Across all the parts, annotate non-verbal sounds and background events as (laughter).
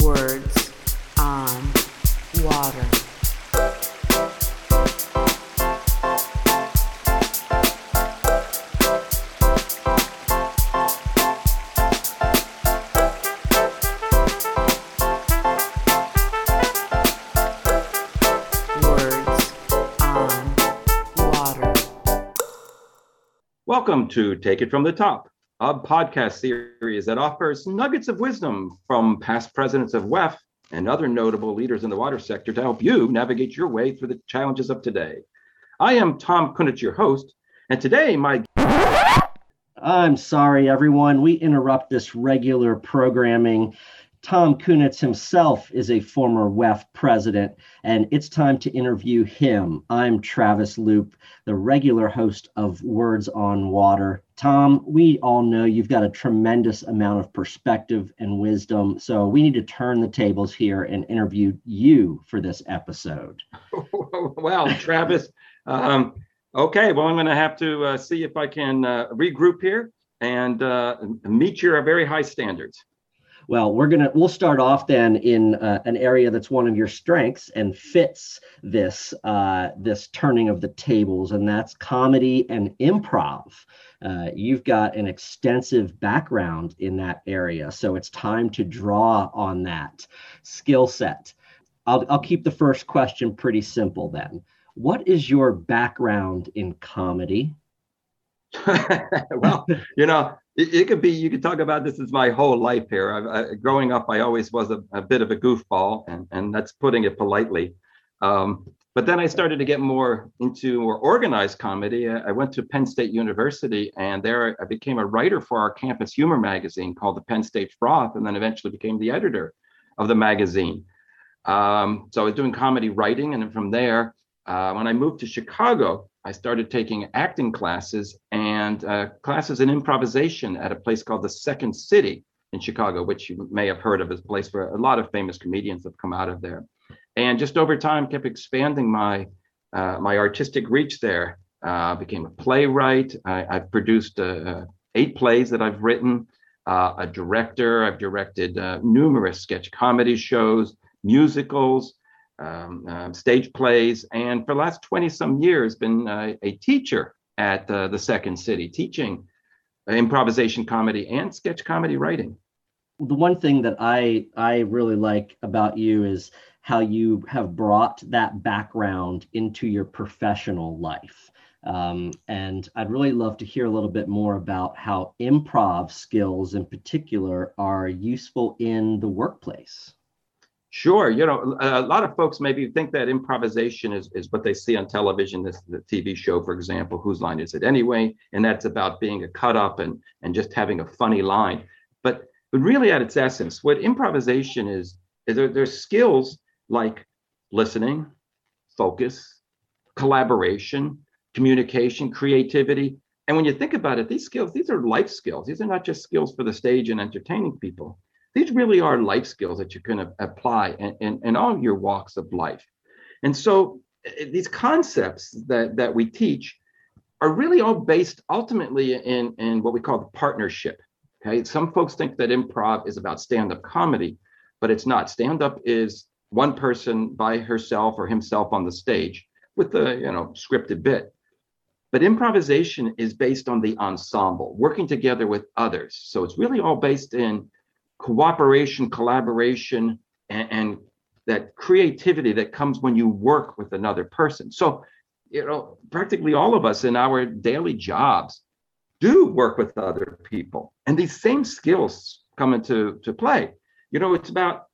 Words on Water. Words on Water. Welcome to Take It From the Top, a podcast series that offers nuggets of wisdom from past presidents of WEF and other notable leaders in the water sector to help you navigate your way through the challenges of today. I am Tom Kunetz, your host, and today my I'm sorry, everyone. We interrupt this regular programming. Tom Kunetz himself is a former WEF president, and it's time to interview him. I'm Travis Loop, the regular host of Words on Water. Tom, we all know you've got a tremendous amount of perspective and wisdom, so we need to turn the tables here and interview you for this episode. (laughs) well, Travis. Um, okay, well, I'm going to have to uh, see if I can uh, regroup here and uh, meet your very high standards. Well, we're gonna we'll start off then in uh, an area that's one of your strengths and fits this uh, this turning of the tables, and that's comedy and improv. Uh, you've got an extensive background in that area, so it's time to draw on that skill set. I'll I'll keep the first question pretty simple then. What is your background in comedy? (laughs) well, you know, it, it, could be, you could talk about this as my whole life here. I, I, growing up, I always was a, a, bit of a goofball, and, and that's putting it politely. Um, but then I started to get more into more organized comedy. I went to Penn State University, and there I became a writer for our campus humor magazine called the Penn State Froth, and then eventually became the editor of the magazine. Um, so I was doing comedy writing, and then from there, uh, when I moved to Chicago, I started taking acting classes and uh, classes in improvisation at a place called the Second City in Chicago, which you may have heard of as a place where a lot of famous comedians have come out of there. And just over time, kept expanding my uh, my artistic reach there. Uh, became a playwright. I, have produced uh, uh, eight plays that I've written. Uh, a director. I've directed numerous sketch comedy shows, musicals um, uh, stage plays, and for the last 20 some years, been uh, a teacher at uh, the Second City, teaching improvisation comedy and sketch comedy writing. The one thing that I I really like about you is how you have brought that background into your professional life. Um, and I'd really love to hear a little bit more about how improv skills in particular are useful in the workplace. Sure. You know, a lot of folks maybe think that improvisation is, is what they see on television, this the TV show, for example, Whose Line Is It Anyway? And that's about being a cut up and, and just having a funny line. But, but really, at its essence, what improvisation is, is there, there's skills like listening, focus, collaboration, communication, creativity. And when you think about it, these skills, these are life skills. These are not just skills for the stage and entertaining people these really are life skills that you can apply in, in, in all your walks of life. And so eh, these concepts that, that we teach are really all based ultimately in, in what we call the partnership. Okay. Some folks think that improv is about stand-up comedy, but it's not. Stand-up is one person by herself or himself on the stage with the you know scripted bit. But improvisation is based on the ensemble, working together with others. So it's really all based in cooperation, collaboration, and, and that creativity that comes when you work with another person. So, you know, practically all of us in our daily jobs do work with other people, and these same skills come into to play. You know, it's about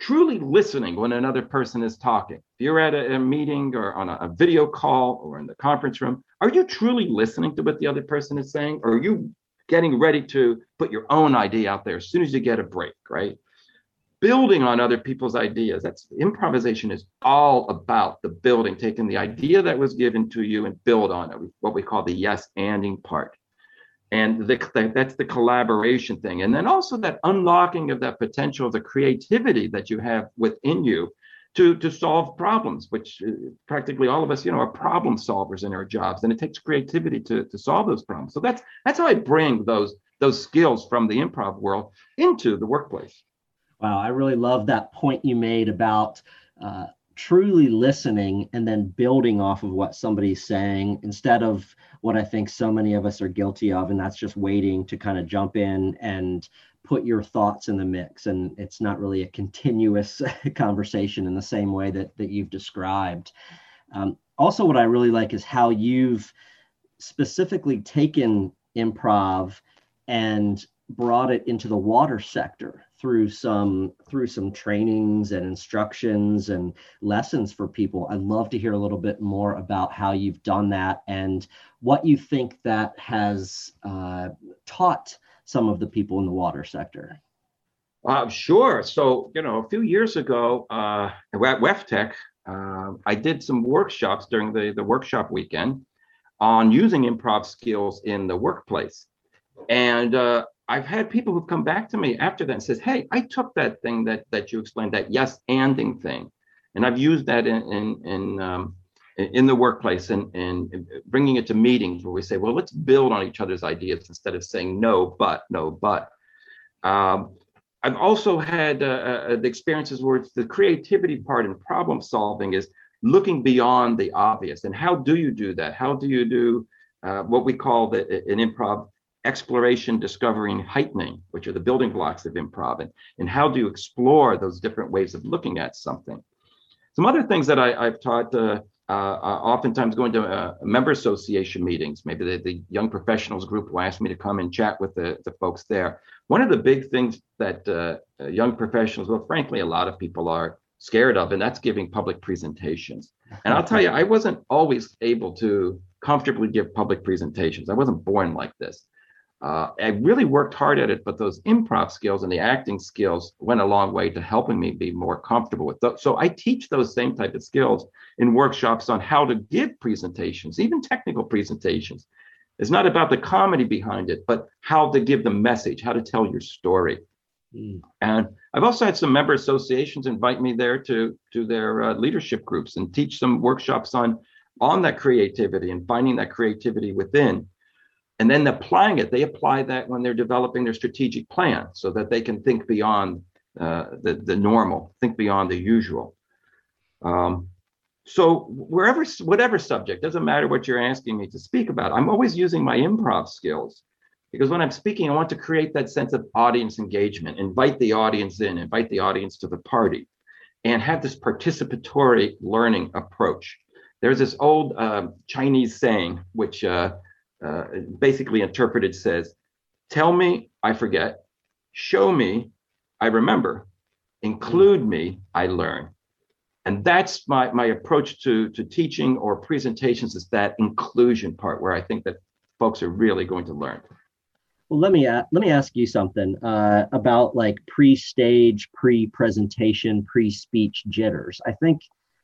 truly listening when another person is talking. If you're at a, a meeting or on a, a, video call or in the conference room, are you truly listening to what the other person is saying? Or are you getting ready to put your own idea out there as soon as you get a break, right? Building on other people's ideas. That's improvisation is all about the building, taking the idea that was given to you and build on it, what we call the yes anding part. And the, that's the collaboration thing. And then also that unlocking of that potential, the creativity that you have within you to to solve problems which uh, practically all of us you know are problem solvers in our jobs and it takes creativity to to solve those problems. So that's that's how i bring those those skills from the improv world into the workplace. Wow, I really love that point you made about uh, truly listening and then building off of what somebody's saying instead of what I think so many of us are guilty of, and that's just waiting to kind of jump in and put your thoughts in the mix. And it's not really a continuous (laughs) conversation in the same way that, that you've described. Um, also, what I really like is how you've specifically taken improv and brought it into the water sector through some through some trainings and instructions and lessons for people. I'd love to hear a little bit more about how you've done that and what you think that has uh, taught some of the people in the water sector. Uh, sure. So you know a few years ago uh, at WEFTEC uh, i did some workshops during the, the workshop weekend on using improv skills in the workplace. And uh, I've had people who've come back to me after that and says, "Hey, I took that thing that that you explained, that yes anding thing, and I've used that in in in, um, in the workplace and and bringing it to meetings where we say, well, let's build on each other's ideas instead of saying no, but no, but." Um, I've also had uh, uh, the experiences where it's the creativity part and problem solving is looking beyond the obvious. And how do you do that? How do you do uh, what we call the, an improv exploration, discovery, and heightening, which are the building blocks of improv, and, and how do you explore those different ways of looking at something. Some other things that I, have taught, uh, uh, oftentimes going to uh, member association meetings, maybe the, the, young professionals group will ask me to come and chat with the, the folks there. One of the big things that uh, uh, young professionals, well, frankly, a lot of people are scared of, and that's giving public presentations. And I'll tell you, I wasn't always able to comfortably give public presentations. I wasn't born like this. Uh, I really worked hard at it, but those improv skills and the acting skills went a long way to helping me be more comfortable with those. So I teach those same type of skills in workshops on how to give presentations, even technical presentations. It's not about the comedy behind it, but how to give the message, how to tell your story. Mm. And I've also had some member associations invite me there to to their uh, leadership groups and teach some workshops on on that creativity and finding that creativity within and then applying it they apply that when they're developing their strategic plan so that they can think beyond uh, the, the normal think beyond the usual. Um, so wherever whatever subject doesn't matter what you're asking me to speak about i'm always using my improv skills. Because when i'm speaking i want to create that sense of audience engagement invite the audience in invite the audience to the party and have this participatory learning approach. There's this old uh, chinese saying which uh, uh, basically interpreted says, Tell me, I forget. Show me, I remember. Include me, I learn. And that's my, my approach to, to teaching or presentations is that inclusion part where I think that folks are really going to learn. Well, let me let me ask you something uh, about like pre-stage, pre-presentation, pre-speech jitters. I think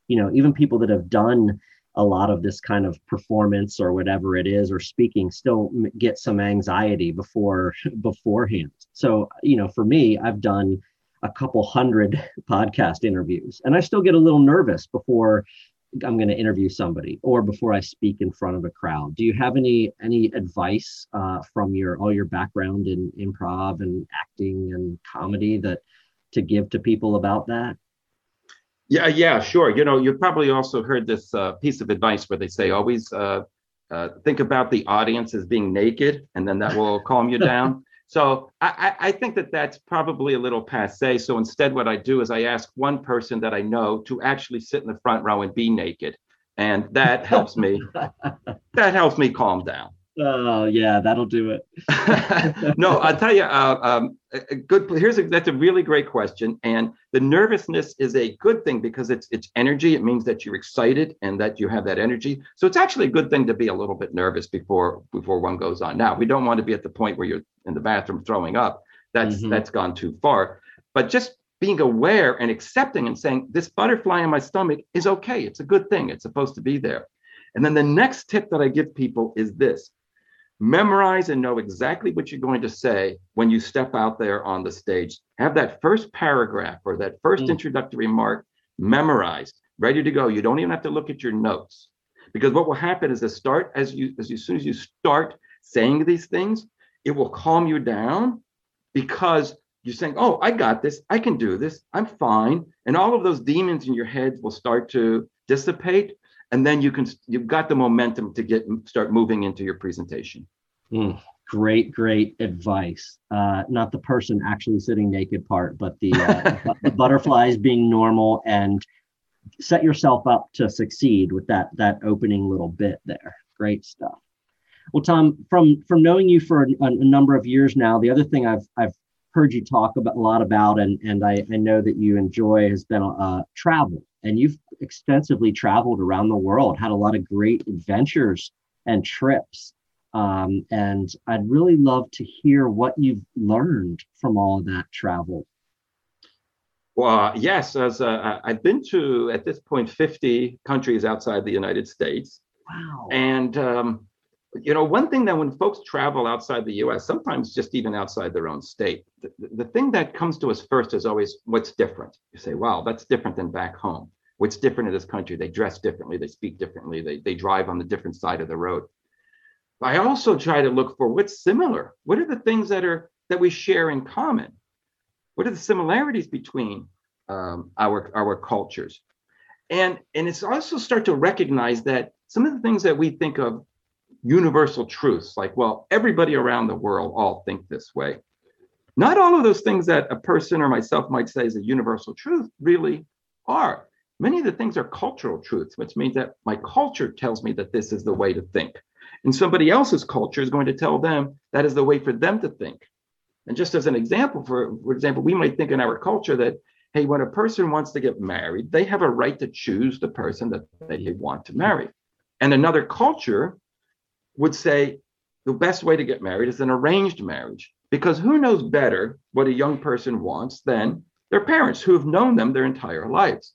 you know even people that have done a lot of this kind of performance or whatever it is or speaking still get some anxiety before (laughs) beforehand. So you know for me i've done a couple hundred (laughs) podcast interviews and i still get a little nervous before i'm going to interview somebody or before i speak in front of a crowd. Do you have any any advice uh, from your all your background in improv and acting and comedy that to give to people about that yeah, yeah, sure. You know, you've probably also heard this uh, piece of advice where they say always uh, uh, think about the audience as being naked, and then that will (laughs) calm you down. So I, I, think that that's probably a little passe. So instead, what I do is I ask one person that I know to actually sit in the front row and be naked, and that helps me. (laughs) that helps me calm down. Oh yeah, that'll do it. (laughs) no, I'll tell you. Uh, um, a good. Here's a, that's a really great question, and the nervousness is a good thing because it's it's energy. It means that you're excited and that you have that energy. So it's actually a good thing to be a little bit nervous before before one goes on. Now we don't want to be at the point where you're in the bathroom throwing up. That's mm-hmm. that's gone too far. But just being aware and accepting and saying this butterfly in my stomach is okay. It's a good thing. It's supposed to be there. And then the next tip that I give people is this memorize and know exactly what you're going to say when you step out there on the stage. Have that first paragraph or that first mm. introductory remark memorized, ready to go. You don't even have to look at your notes. Because what will happen is the start as you as, as soon as you start saying these things, it will calm you down because you're saying, "Oh, I got this. I can do this. I'm fine." And all of those demons in your head will start to dissipate, and then you can you've got the momentum to get start moving into your presentation. Mm, great, great advice. Uh, not the person actually sitting naked part, but the, uh, (laughs) the butterflies being normal and set yourself up to succeed with that that opening little bit there. Great stuff. Well, Tom, from from knowing you for a, a, number of years now, the other thing I've I've heard you talk about a lot about, and and I, I know that you enjoy has been uh, travel, and you've extensively traveled around the world, had a lot of great adventures and trips. Um, and I'd really love to hear what you've learned from all of that travel. Well, yes, as uh, I've been to at this point 50 countries outside the United States. Wow. And um, you know, one thing that when folks travel outside the US, sometimes just even outside their own state, the, the thing that comes to us first is always what's different. You say, wow, that's different than back home. What's different in this country? They dress differently, they speak differently, they, they drive on the different side of the road. I also try to look for what's similar. What are the things that are that we share in common? What are the similarities between um, our our cultures? And and it's also start to recognize that some of the things that we think of universal truths, like well, everybody around the world all think this way. Not all of those things that a person or myself might say is a universal truth really are. Many of the things are cultural truths, which means that my culture tells me that this is the way to think. And somebody else's culture is going to tell them that is the way for them to think. And just as an example, for, for example, we might think in our culture that, hey, when a person wants to get married, they have a right to choose the person that they want to marry. And another culture would say the best way to get married is an arranged marriage because who knows better what a young person wants than their parents who have known them their entire lives.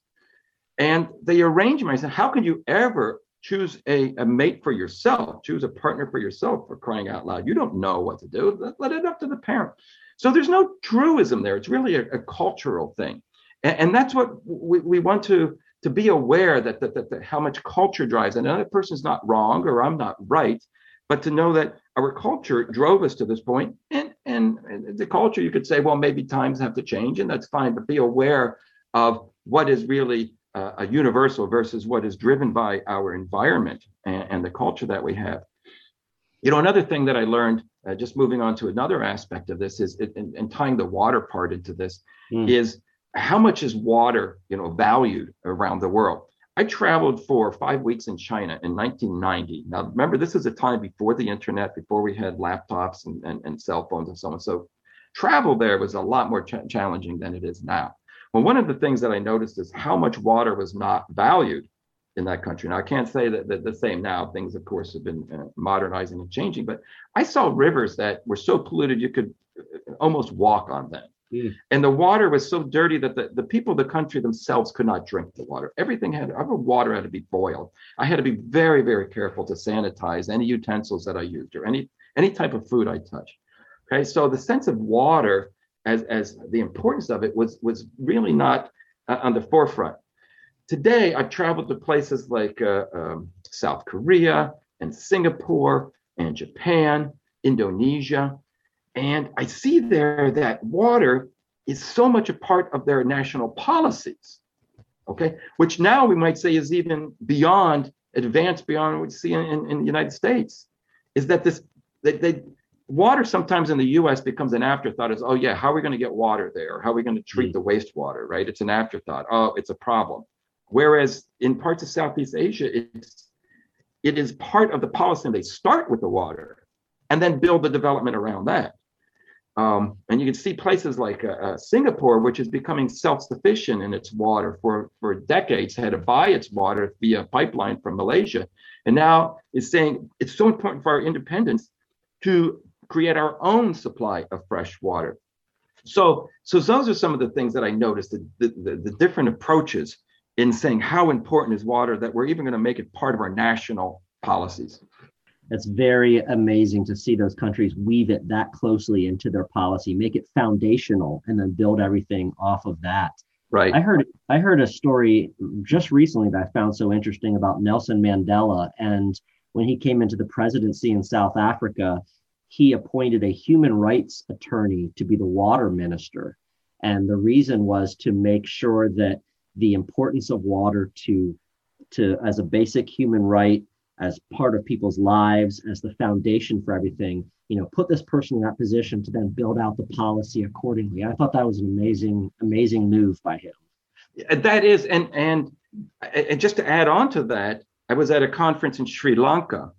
And they arrange marriage. How can you ever choose a, a mate for yourself, choose a partner for yourself for crying out loud. You don't know what to do. Let, let it up to the parent. So there's no truism there. It's really a, a cultural thing. And, and, that's what we, we want to, to be aware that, that, that, that how much culture drives. And another person's not wrong or I'm not right, but to know that our culture drove us to this point and, and, and the culture, you could say, well, maybe times have to change and that's fine, but be aware of what is really uh, a universal versus what is driven by our environment and, and, the culture that we have. You know, another thing that I learned, uh, just moving on to another aspect of this, is and, and tying the water part into this, mm. is how much is water, you know, valued around the world. I traveled for five weeks in China in 1990. Now, remember, this is a time before the internet, before we had laptops and, and, and cell phones and so on. So, travel there was a lot more ch- challenging than it is now. Well, one of the things that I noticed is how much water was not valued in that country. Now, I can't say that, that the same now. Things, of course, have been uh, modernizing and changing, but I saw rivers that were so polluted you could uh, almost walk on them. Mm. And the water was so dirty that the, the people of the country themselves could not drink the water. Everything had, our water had to be boiled. I had to be very, very careful to sanitize any utensils that I used or any any type of food I touched. Okay, so the sense of water as, as the importance of it was, was really not uh, on the forefront. Today, I've traveled to places like uh, um, South Korea and Singapore and Japan, Indonesia, and I see there that water is so much a part of their national policies, okay, which now we might say is even beyond, advanced beyond what we see in, in, in the United States, is that this, that they, water sometimes in the US becomes an afterthought is, oh, yeah, how are we going to get water there? How are we going to treat mm. the wastewater, right? It's an afterthought. Oh, it's a problem. Whereas in parts of Southeast Asia, it's, it is part of the policy. And they start with the water and then build the development around that. Um, and you can see places like uh, uh, Singapore, which is becoming self-sufficient in its water for, for decades, had to buy its water via pipeline from Malaysia. And now is saying it's so important for our independence to create our own supply of fresh water. So, so those are some of the things that I noticed, the, the, the different approaches in saying how important is water that we're even going to make it part of our national policies. It's very amazing to see those countries weave it that closely into their policy, make it foundational, and then build everything off of that. Right. I heard I heard a story just recently that I found so interesting about Nelson Mandela and when he came into the presidency in South Africa, he appointed a human rights attorney to be the water minister. And the reason was to make sure that the importance of water to, to as a basic human right, as part of people's lives, as the foundation for everything, you know, put this person in that position to then build out the policy accordingly. I thought that was an amazing, amazing move by him. Uh, that is, and and and just to add on to that, I was at a conference in Sri Lanka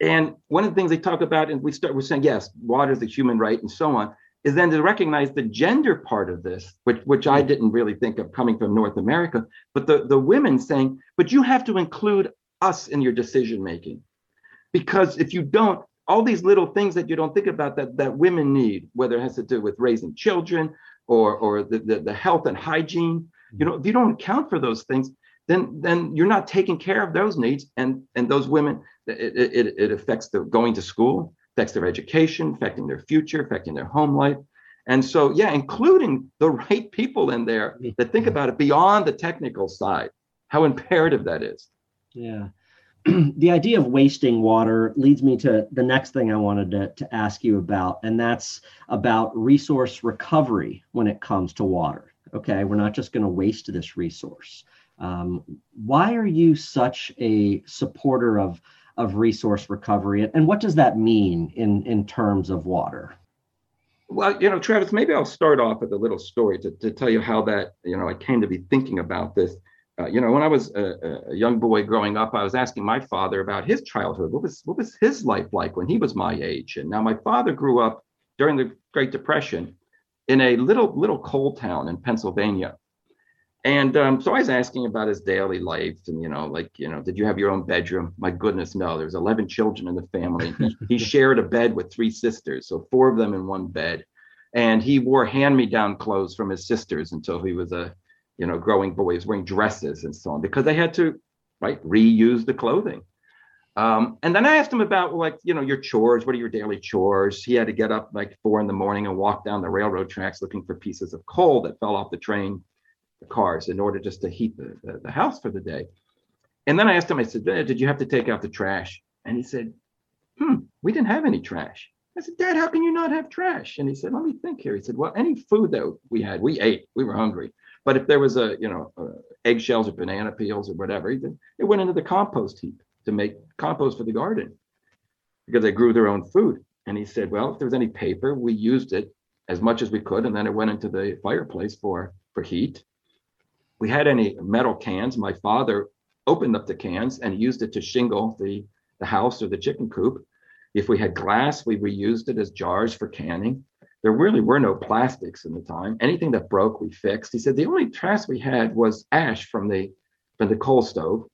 and one of the things they talk about, and we start with saying, yes, water is a human right and so on, is then to recognize the gender part of this, which, which I mm-hmm. didn't really think of coming from North America, but the, the women saying, but you have to include us in your decision making. Because if you don't, all these little things that you don't think about that, that women need, whether it has to do with raising children or, or the, the, the health and hygiene, you mm-hmm. know, if you don't account for those things, then then you're not taking care of those needs and and those women it, it, it affects the going to school affects their education affecting their future affecting their home life and so yeah including the right people in there mm-hmm. that think about it beyond the technical side how imperative that is yeah (clears throat) the idea of wasting water leads me to the next thing I wanted to, to ask you about, and that's about resource recovery when it comes to water. Okay, we're not just going to waste this resource. Um, why are you such a supporter of, of resource recovery? And what does that mean in, in terms of water? Well, you know, Travis, maybe I'll start off with a little story to, to tell you how that, you know, I came to be thinking about this. Uh, you know, when I was a, a, young boy growing up, I was asking my father about his childhood. What was what was his life like when he was my age? And now my father grew up during the Great Depression in a little little coal town in Pennsylvania. And um, so I was asking about his daily life, and you know, like, you know, did you have your own bedroom? My goodness, no. There's 11 children in the family. He, (laughs) shared a bed with three sisters, so four of them in one bed. And he wore hand-me-down clothes from his sisters until he was a, you know, growing boy. He was wearing dresses and so on because they had to, right, reuse the clothing. Um, and then I asked him about like, you know, your chores. What are your daily chores? He had to get up like four in the morning and walk down the railroad tracks looking for pieces of coal that fell off the train cars in order just to heat the, the, the house for the day. And then I asked him, I said, Did you have to take out the trash? And he said, Hmm, we didn't have any trash. I said, Dad, how can you not have trash? And he said, Let me think here. He said, Well, any food that we had, we ate. We were hungry. But if there was a, you know, uh, eggshells or banana peels or whatever, it went into the compost heap to make compost for the garden because they grew their own food. And he said, Well, if there was any paper, we used it as much as we could, and then it went into the fireplace for for heat we had any metal cans, my father opened up the cans and used it to shingle the, the house or the chicken coop. If we had glass, we reused it as jars for canning. There really were no plastics in the time. Anything that broke, we fixed. He said the only trash we had was ash from the from the coal stove.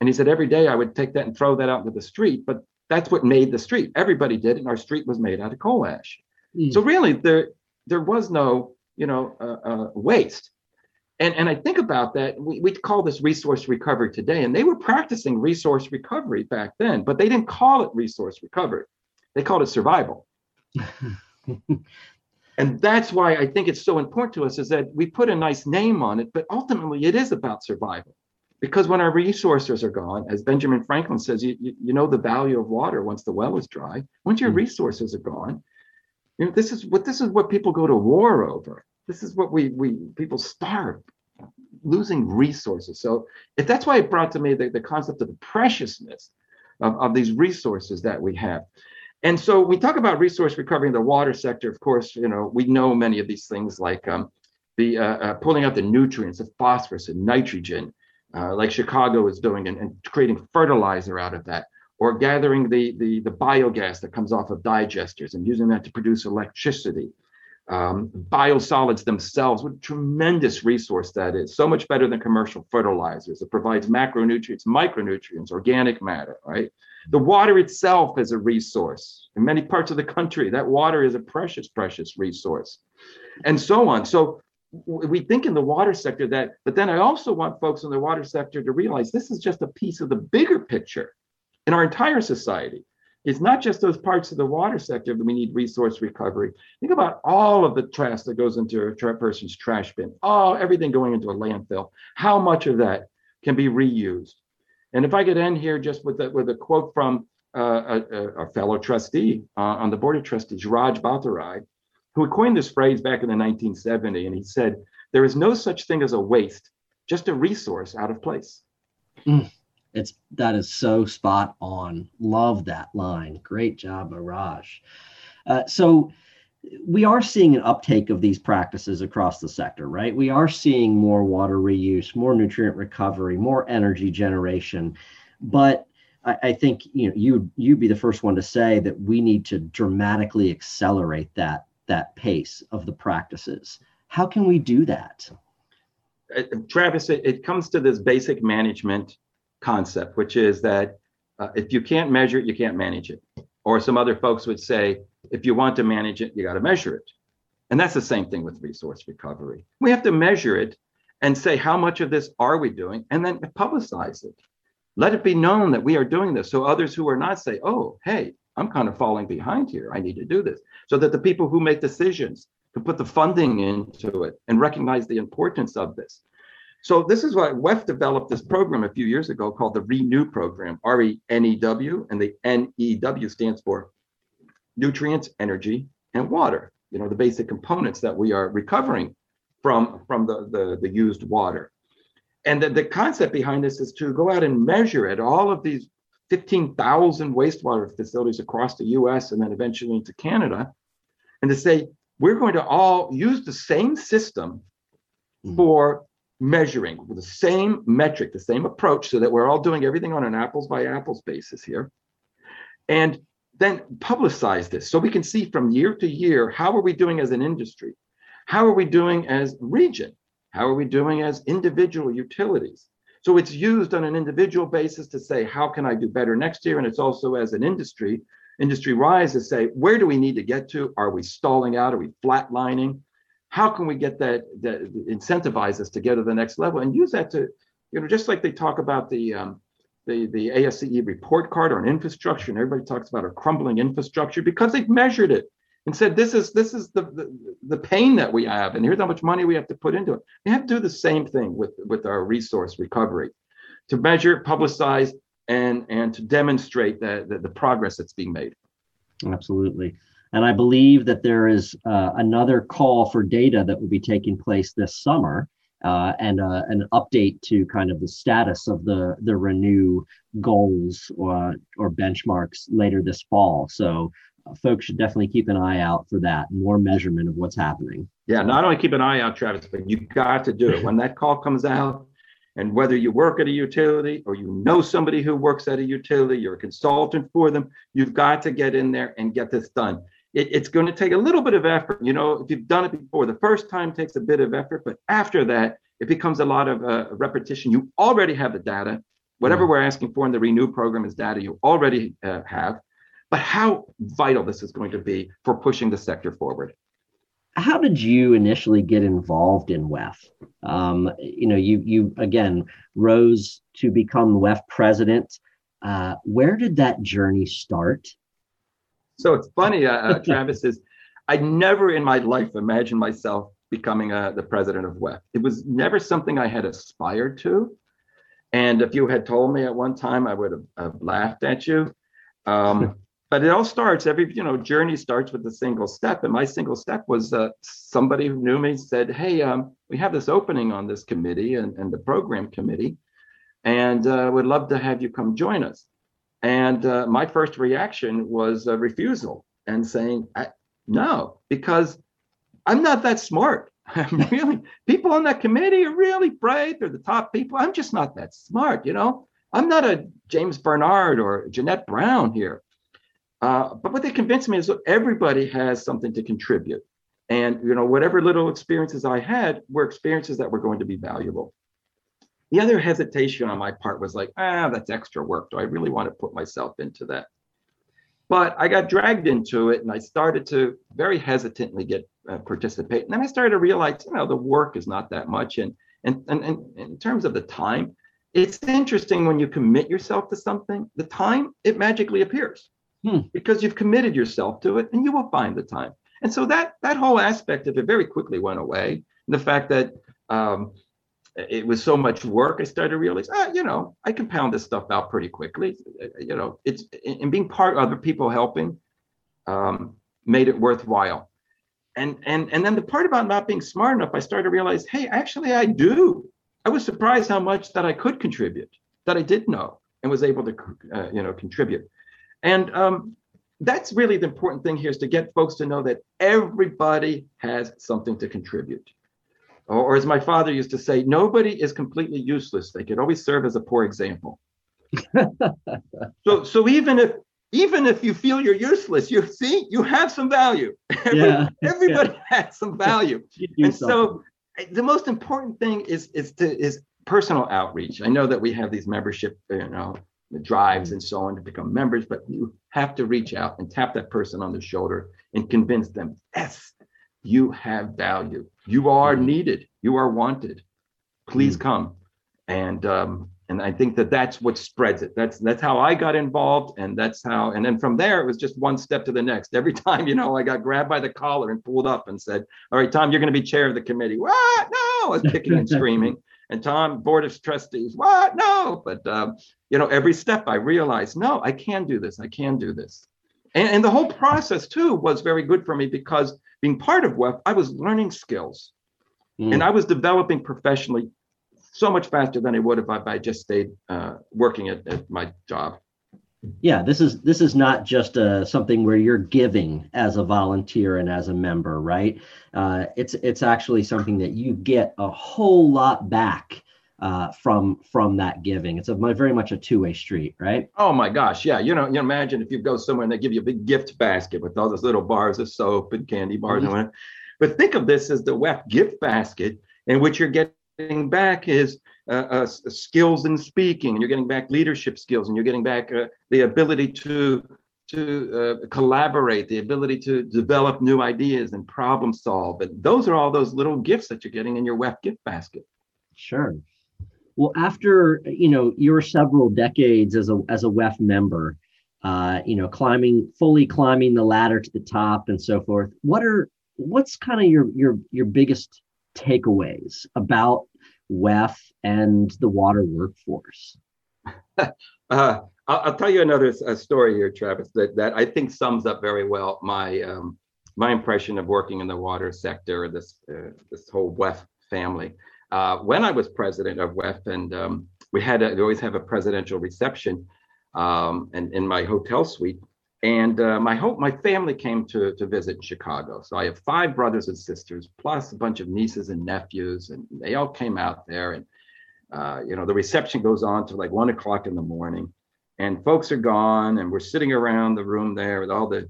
And he said every day I would take that and throw that out into the street, but that's what made the street. Everybody did, and our street was made out of coal ash. Mm. So really, there there was no you know uh, uh, waste. And, and I think about that, we, we call this resource recovery today, and they were practicing resource recovery back then, but they didn't call it resource recovery. They called it survival. (laughs) and that's why I think it's so important to us is that we put a nice name on it, but ultimately it is about survival. Because when our resources are gone, as Benjamin Franklin says, you, you, you know the value of water once the well is dry. Once your mm-hmm. resources are gone, you know, this is what this is what people go to war over this is what we we people starve losing resources. So if that's why it brought to me the, the concept of the preciousness of, of these resources that we have. And so we talk about resource recovery in the water sector of course you know we know many of these things like um, the uh, uh, pulling out the nutrients of phosphorus and nitrogen uh, like chicago is doing and, and creating fertilizer out of that or gathering the, the, the biogas that comes off of digesters and using that to produce electricity um, biosolids themselves, what a tremendous resource that is. So much better than commercial fertilizers. It provides macronutrients, micronutrients, organic matter, right? The water itself is a resource. In many parts of the country, that water is a precious, precious resource, and so on. So we think in the water sector that, but then I also want folks in the water sector to realize this is just a piece of the bigger picture in our entire society. It's not just those parts of the water sector that we need resource recovery. Think about all of the trash that goes into a tra- person's trash bin. all everything going into a landfill. How much of that can be reused? And if I could end here just with a, with a quote from uh, a, a, fellow trustee uh, on the board of trustees, Raj Bhattarai, who coined this phrase back in the 1970s, and he said, "There is no such thing as a waste, just a resource out of place." Mm, it's that is so spot on. Love that line. Great job, Raj. Uh, so we are seeing an uptake of these practices across the sector, right? We are seeing more water reuse, more nutrient recovery, more energy generation, but I, I think you know you you'd be the first one to say that we need to dramatically accelerate that that pace of the practices. How can we do that? Uh, Travis, it, it, comes to this basic management concept, which is that uh, if you can't measure it, you can't manage it. Or some other folks would say, if you want to manage it, you got to measure it. And that's the same thing with resource recovery. We have to measure it and say, how much of this are we doing? And then publicize it. Let it be known that we are doing this so others who are not say, oh, hey, I'm kind of falling behind here. I need to do this. So that the people who make decisions can put the funding into it and recognize the importance of this. So this is why WEF developed this program a few years ago called the Renew program, R-E-N-E-W, and the N-E-W stands for nutrients, energy, and water. You know, the basic components that we are recovering from, from the, the, the used water. And the, the concept behind this is to go out and measure at all of these 15,000 wastewater facilities across the US and then eventually into Canada, and to say, we're going to all use the same system mm-hmm. for measuring with the same metric, the same approach, so that we're all doing everything on an apples by apples basis here. And then publicize this so we can see from year to year how are we doing as an industry? How are we doing as region? How are we doing as individual utilities? So it's used on an individual basis to say, how can I do better next year? And it's also as an industry, industry wise to say, where do we need to get to? Are we stalling out? Are we flatlining? How can we get that, that incentivize us to get to the next level and use that to, you know, just like they talk about the um, the, the ASCE report card on infrastructure, and everybody talks about a crumbling infrastructure because they've measured it and said this is this is the, the, the pain that we have, and here's how much money we have to put into it. We have to do the same thing with with our resource recovery, to measure, publicize, and and to demonstrate that the, the progress that's being made. Absolutely. And I believe that there is uh, another call for data that will be taking place this summer uh, and uh, an update to kind of the status of the the renew goals or, or benchmarks later this fall. So uh, folks should definitely keep an eye out for that more measurement of what's happening. Yeah, not only keep an eye out, Travis, but you got to do it when that call comes out. And whether you work at a utility or you know somebody who works at a utility, you're a consultant for them, you've got to get in there and get this done. It, it's going to take a little bit of effort. You know, if you've done it before, the first time takes a bit of effort, but after that, it becomes a lot of uh, repetition. You already have the data. Whatever we're asking for in the Renew program is data you already uh, have. But how vital this is going to be for pushing the sector forward. How did you initially get involved in WEF? Um, you know, you you again rose to become WEF president. Uh, where did that journey start? So it's funny, uh, uh (laughs) Travis, is I never in my life imagined myself becoming uh, the president of WEF. It was never something I had aspired to. And if you had told me at one time, I would have, have laughed at you. Um, (laughs) but it all starts, every you know journey starts with a single step. And my single step was uh, somebody who knew me said, "Hey, um, we have this opening on this committee and, and the program committee, and uh, would love to have you come join us." And uh, my first reaction was a refusal and saying, no, because I'm not that smart. (laughs) I'm really, people on that committee are really bright. They're the top people. I'm just not that smart, you know? I'm not a James Barnard or Jeanette Brown here. Uh, but what they convinced me is that everybody has something to contribute. And, you know, whatever little experiences I had were experiences that were going to be valuable. The other hesitation on my part was like, ah, that's extra work. Do I really want to put myself into that? But I got dragged into it and I started to very hesitantly get uh, participate. And then I started to realize, you know, the work is not that much. And, and, and, and in terms of the time, it's interesting when you commit yourself to something, the time, it magically appears hmm. because you've committed yourself to it and you will find the time. And so that, that whole aspect of it very quickly went away. And the fact that um, it was so much work. I started to realize, ah, you know, I can pound this stuff out pretty quickly. You know, it's and being part of other people helping um, made it worthwhile. And and and then the part about not being smart enough, I started to realize, hey, actually, I do. I was surprised how much that I could contribute, that I did know, and was able to, uh, you know, contribute. And um, that's really the important thing here is to get folks to know that everybody has something to contribute. Or, or as my father used to say, nobody is completely useless. They could always serve as a poor example. (laughs) so so even if even if you feel you're useless, you see you have some value. (laughs) Yeah. Everybody yeah. has some value. (laughs) and something. so the most important thing is is to is personal outreach. I know that we have these membership, you know, drives and so on to become members, but you have to reach out and tap that person on the shoulder and convince them, yes, you have value. You are mm-hmm. needed. You are wanted. Please mm-hmm. come. And um, and I think that that's what spreads it. That's that's how I got involved, and that's how. And then from there, it was just one step to the next. (laughs) Every time, you know, I got grabbed by the collar and pulled up and said, "All right, Tom, you're going to be chair of the committee." What? No, I was kicking and (laughs) screaming. And Tom, board of trustees, what? No. But um, you know, every step I realized, no, I can do this. I can do this. And, and the whole process too was very good for me because being part of WEF, I was learning skills, mm. and I was developing professionally so much faster than I would if I, if I just stayed uh, working at, at my job. Yeah, this is this is not just uh, something where you're giving as a volunteer and as a member, right? Uh, it's it's actually something that you get a whole lot back uh, from from that giving. It's a very much a two way street, right? Oh my gosh, yeah. You know, you imagine if you go somewhere and they give you a big gift basket with all those little bars of soap and candy bars mm-hmm. and whatever. But think of this as the WEF gift basket, in which you're getting back is uh, uh, skills in speaking, and you're getting back leadership skills, and you're getting back uh, the ability to to uh, collaborate, the ability to develop new ideas and problem solve. And those are all those little gifts that you're getting in your WEF gift basket. Sure. Well, after you know your several decades as a as a WEF member, uh, you know, climbing fully climbing the ladder to the top and so forth. What are what's kind of your your your biggest takeaways about WEF and the water workforce? (laughs) uh, I'll, I'll, tell you another uh, story here, Travis, that, that I think sums up very well my um, my impression of working in the water sector, this uh, this whole WEF family. Uh, when I was president of WEF, and um, we had a, we always have a presidential reception, um, and in my hotel suite, and uh, my whole my family came to to visit Chicago. So I have five brothers and sisters, plus a bunch of nieces and nephews, and they all came out there. And uh, you know, the reception goes on to like one o'clock in the morning, and folks are gone, and we're sitting around the room there with all the,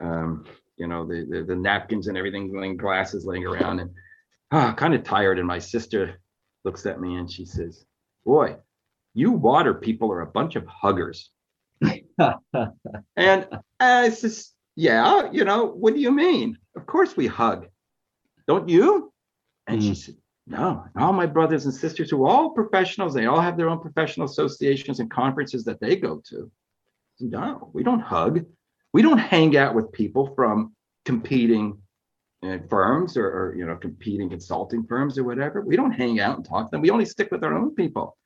um, you know, the, the, the napkins and everything, laying glasses laying around, and ah, kind of tired. And my sister looks at me and she says, "Boy, you water people are a bunch of huggers." and I says, yeah, you know, what do you mean? Of course we hug. Don't you? And mm. she said, no, all my brothers and sisters who are all professionals, they all have their own professional associations and conferences that they go to. No, we don't hug. We don't hang out with people from competing uh, firms or, or, you know competing consulting firms or whatever. We don't hang out and talk to them. We only stick with our own people.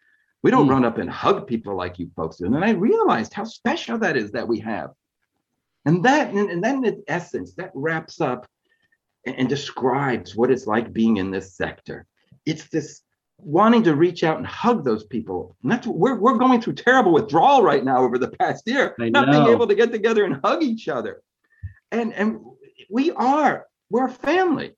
We don't mm. run up and hug people like you folks do. And then I realized how special that is that we have. And that, and then in essence, that wraps up and, and describes what it's like being in this sector. It's this wanting to reach out and hug those people. And that's we're we're going through terrible withdrawal right now over the past year, not being able to get together and hug each other. And and we are we're a family,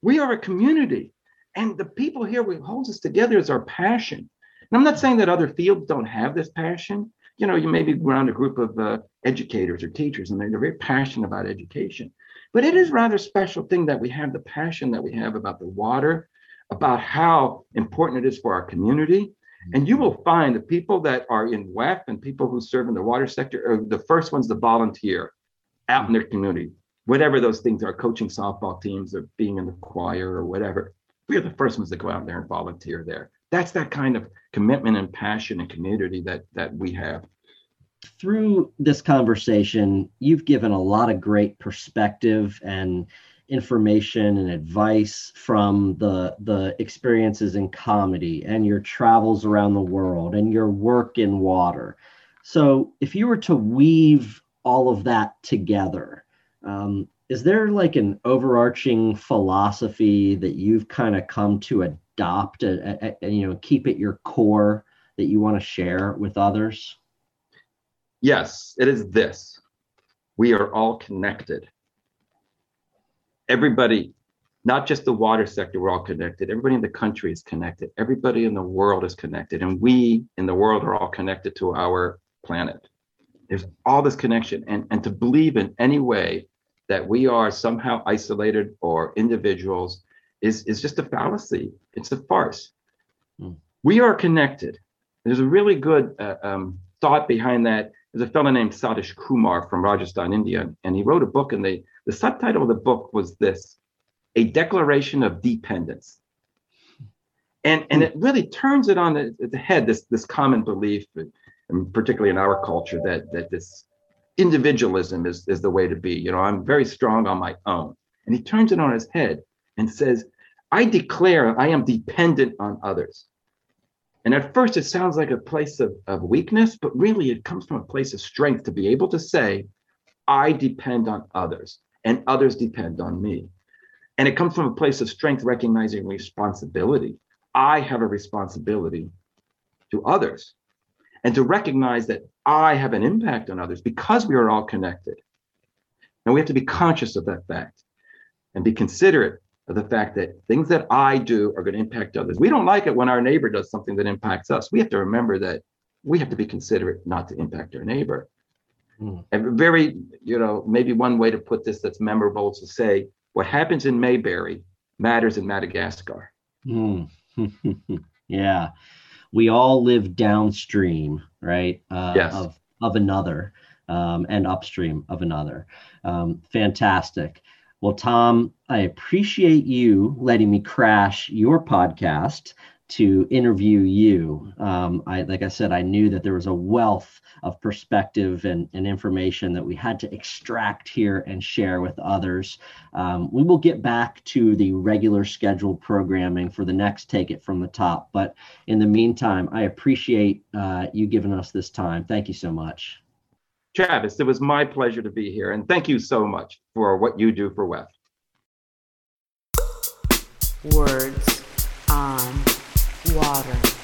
we are a community, and the people here we holds us together is our passion. And I'm not saying that other fields don't have this passion. You know, you may be around a group of uh, educators or teachers, and they're very passionate about education. But it is rather special thing that we have the passion that we have about the water, about how important it is for our community. And you will find the people that are in WEF and people who serve in the water sector are the first ones to volunteer out in their community, whatever those things are, coaching softball teams or being in the choir or whatever. We are the first ones to go out there and volunteer there that's that kind of commitment and passion and community that that we have through this conversation you've given a lot of great perspective and information and advice from the the experiences in comedy and your travels around the world and your work in water. So, if you were to weave all of that together, um, is there like an overarching philosophy that you've kind of come to adopt, and you know, keep at your core that you want to share with others? Yes, it is this. We are all connected everybody, not just the water sector, we're all connected. Everybody in the country is connected. Everybody in the world is connected. And we in the world are all connected to our planet. There's all this connection. And, and to believe in any way that we are somehow isolated or individuals is, is just a fallacy. It's a farce. Mm. We are connected. There's a really good uh, um, thought behind that. There's a fellow named Satish Kumar from Rajasthan, India, and he wrote a book, and the, the subtitle of the book was this A Declaration of Dependence. And, and it really turns it on the, the head, this, this common belief, and particularly in our culture, that, that this individualism is, is the way to be. You know, I'm very strong on my own. And he turns it on his head and says, I declare I am dependent on others. And at first, it sounds like a place of, of weakness, but really it comes from a place of strength to be able to say, I depend on others and others depend on me. And it comes from a place of strength, recognizing responsibility. I have a responsibility to others and to recognize that I have an impact on others because we are all connected. Now we have to be conscious of that fact and be considerate of the fact that things that I do are going to impact others. We don't like it when our neighbor does something that impacts us. We have to remember that we have to be considerate not to impact our neighbor. Mm. And very, you know, maybe one way to put this that's memorable is to say what happens in Mayberry matters in Madagascar. Mm. (laughs) yeah. We all live downstream, right? Uh, yes. Of, of another um, and upstream of another. Um, fantastic. Well, Tom, I appreciate you letting me crash your podcast to interview you. Um, I, like I said, I knew that there was a wealth of perspective and, and information that we had to extract here and share with others. Um, we will get back to the regular scheduled programming for the next Take It From the Top. But in the meantime, I appreciate uh, you giving us this time. Thank you so much. Travis, it was my pleasure to be here, and thank you so much for what you do for WEF. Words on water.